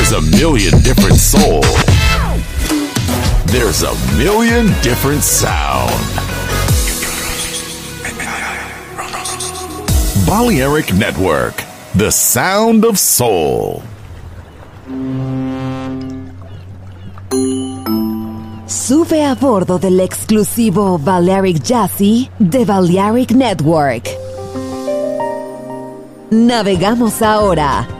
There's a million different soul. There's a million different sound. Balearic Network, the sound of soul. Sube a bordo del exclusivo Balearic Jazzy de Balearic Network. Navegamos ahora.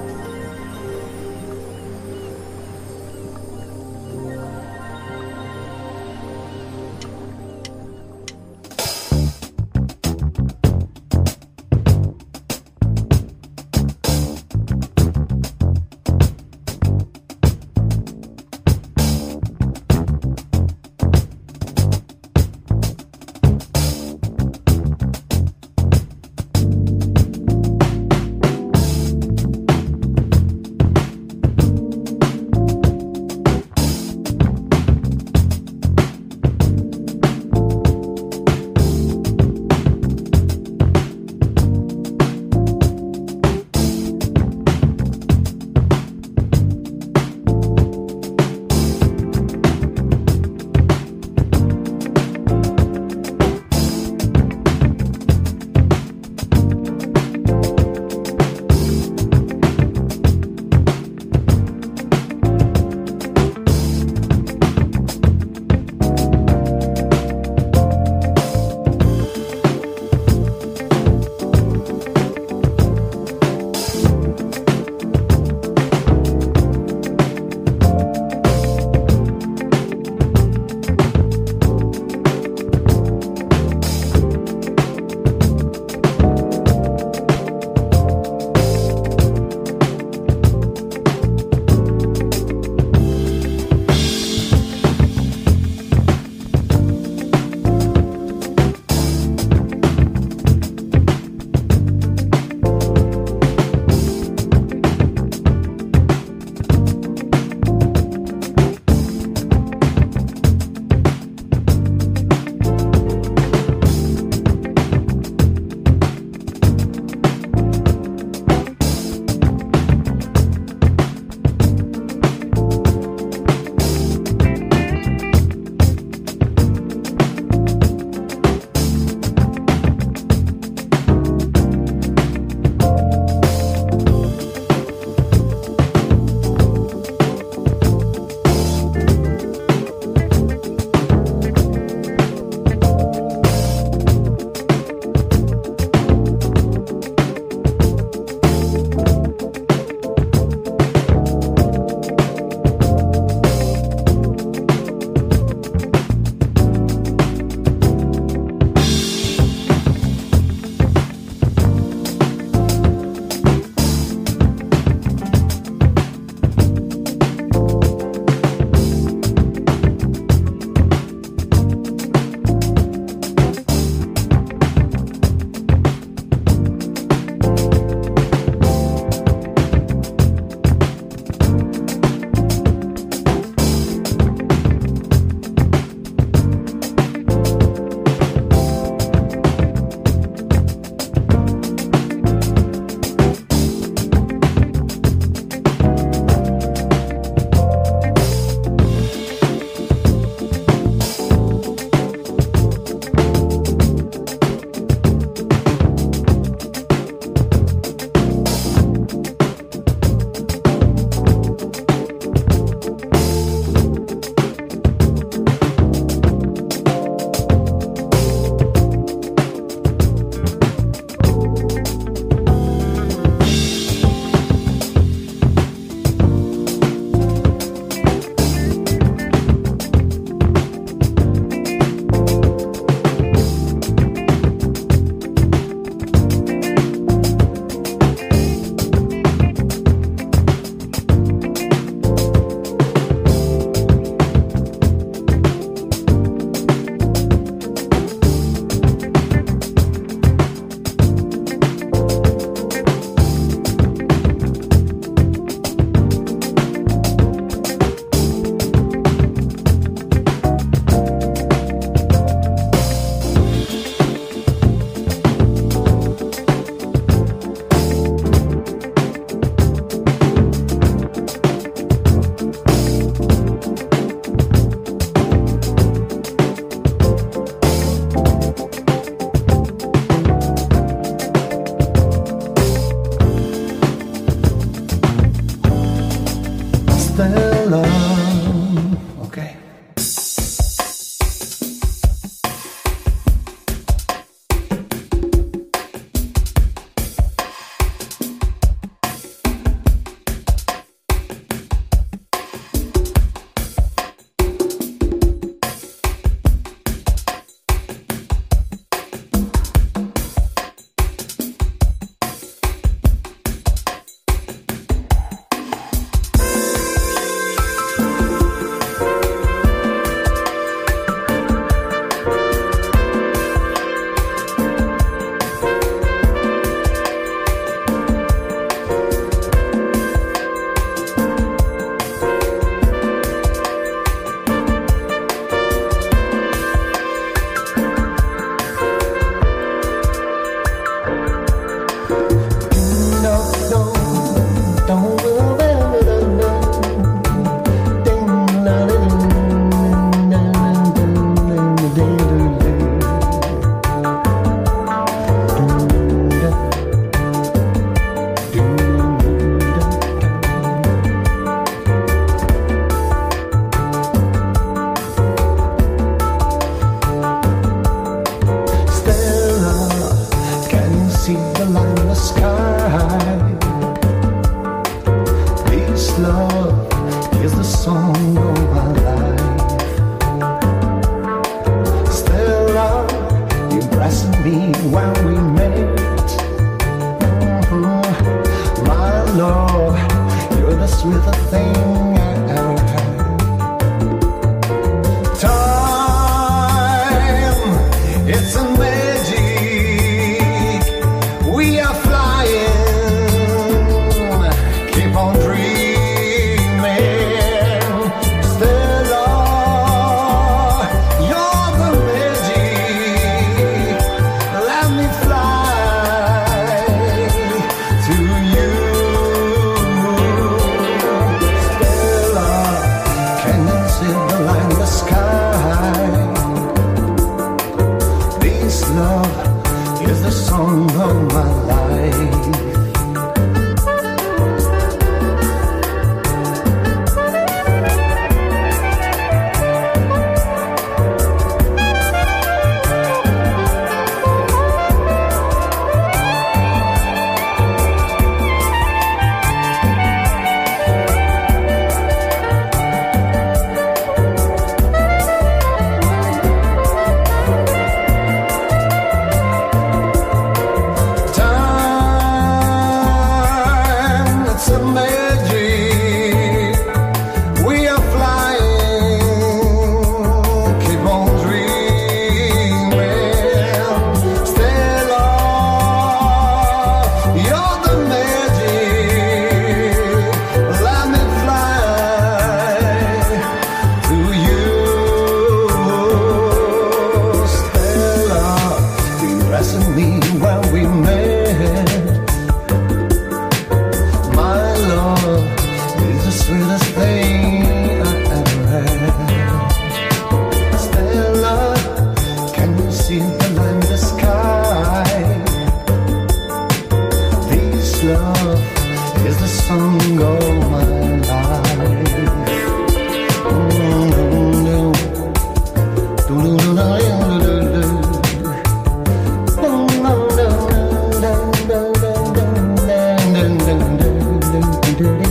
do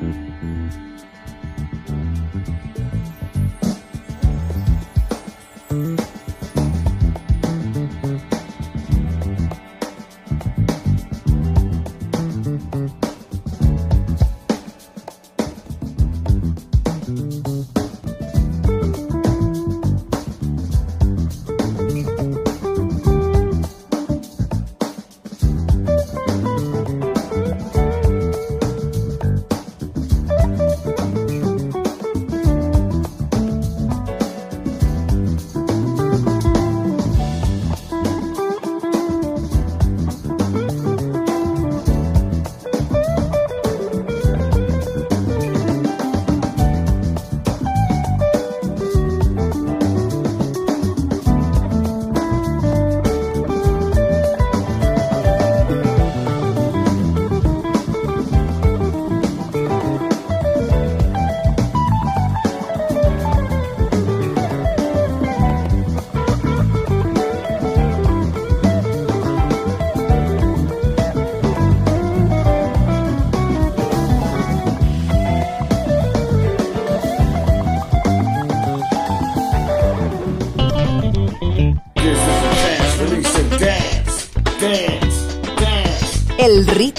Mm-hmm.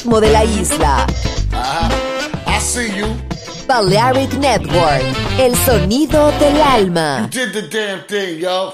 Ritmo de la isla. Uh-huh. I see you. Balearic Network. El sonido del alma. Did the damn thing, yo.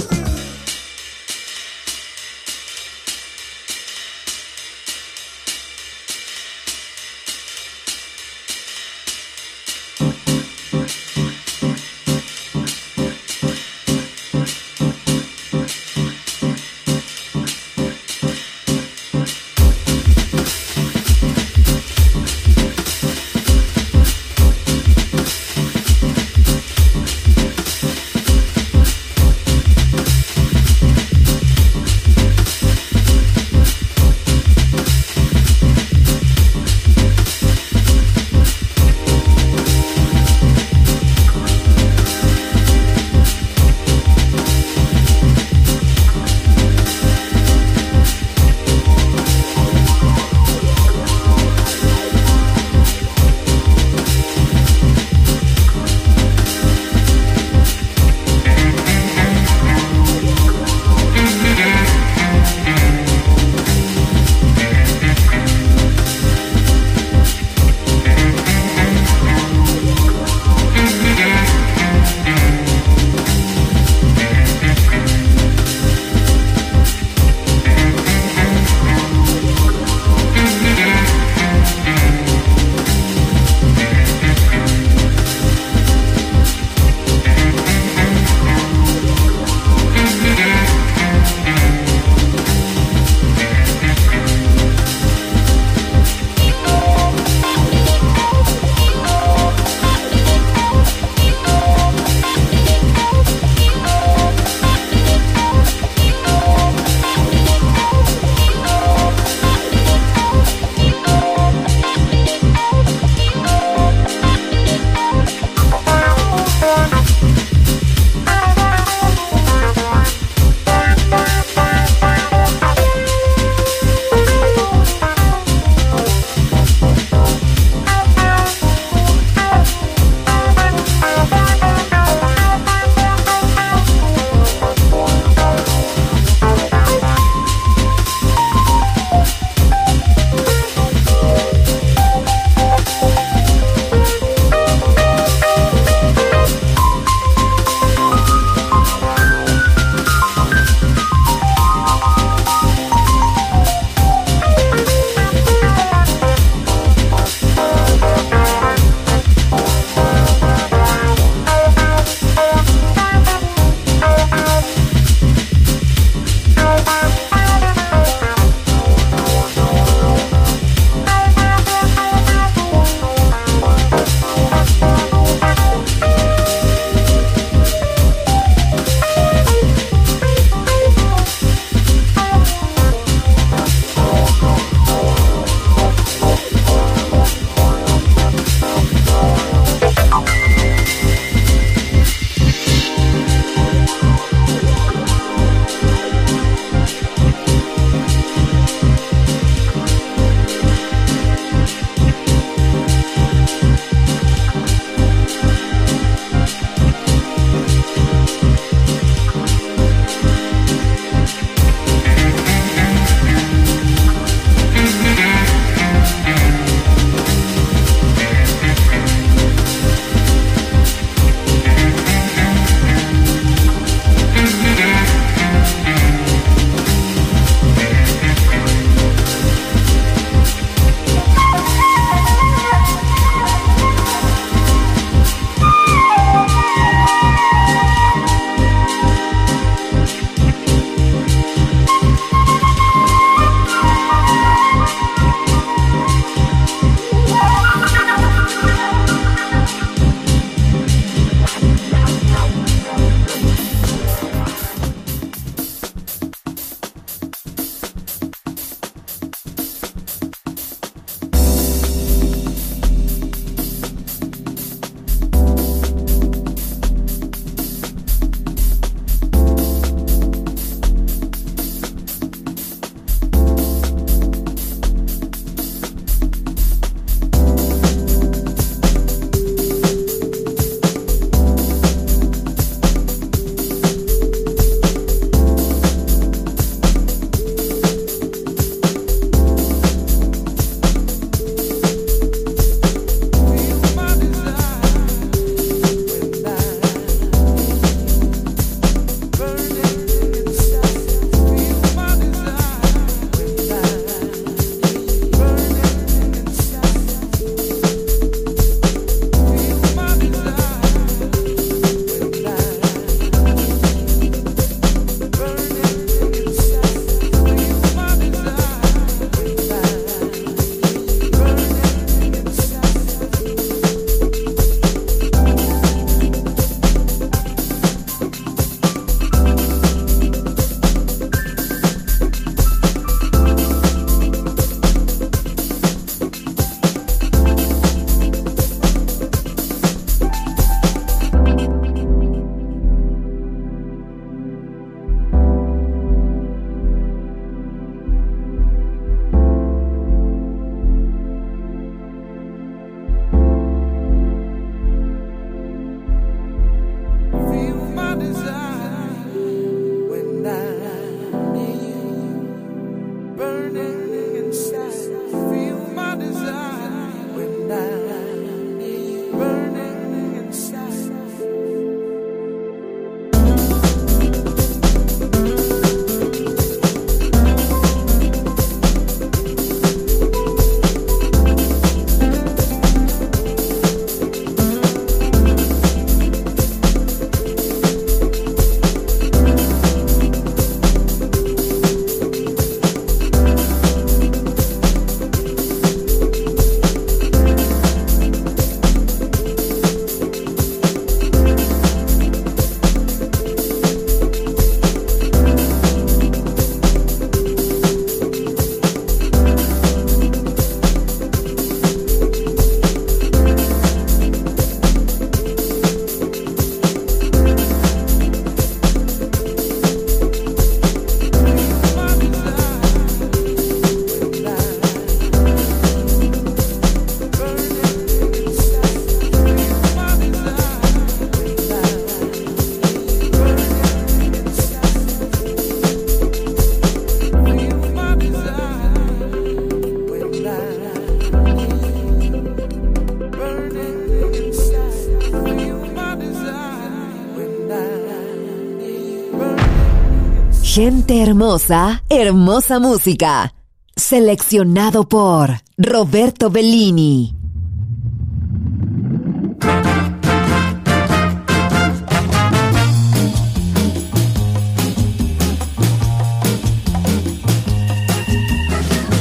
Gente hermosa, hermosa música. Seleccionado por Roberto Bellini.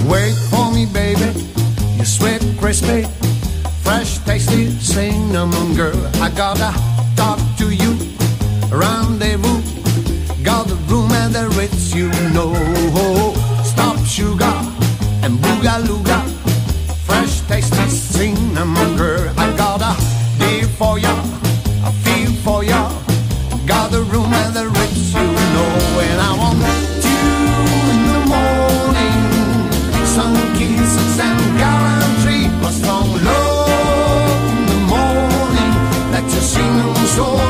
Wait for me, baby. You sweet, crispy, fresh, tasty, cinnamon girl. I gotta talk to you. Rendezvous. Got the room and the rates you know. Stop sugar and boogalooga. Fresh tasty cinnamon girl. I got a deal for ya, a feel for ya. Got the room and the rates you know. And I want you in the morning. Sun kisses and gallantry. a strong love in the morning. Let your sing song.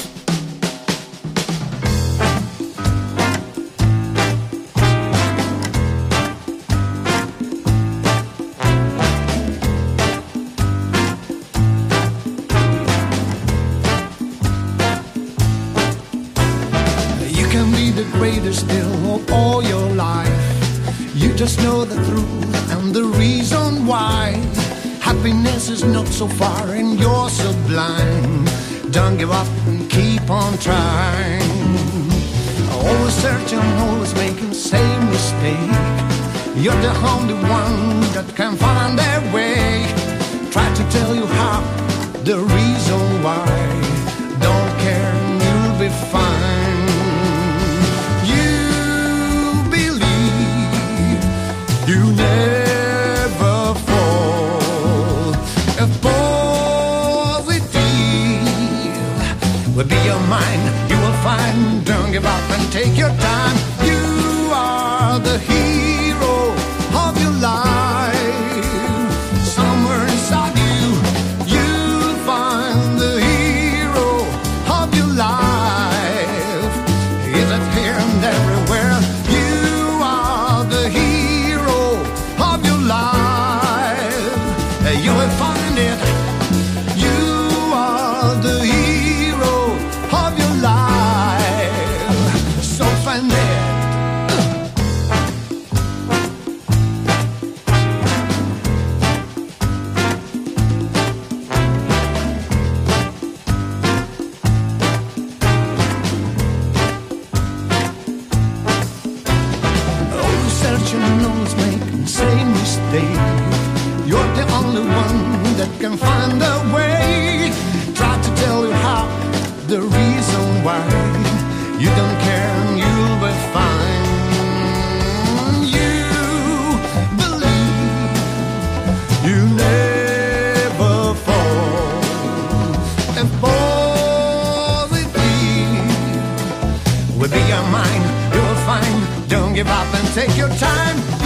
look so far and you're so blind. Don't give up and keep on trying. Always searching, always making the same mistake. You're the only one that can find their way. Try to tell you how, the reason why. give up and take your time. Give up and take your time.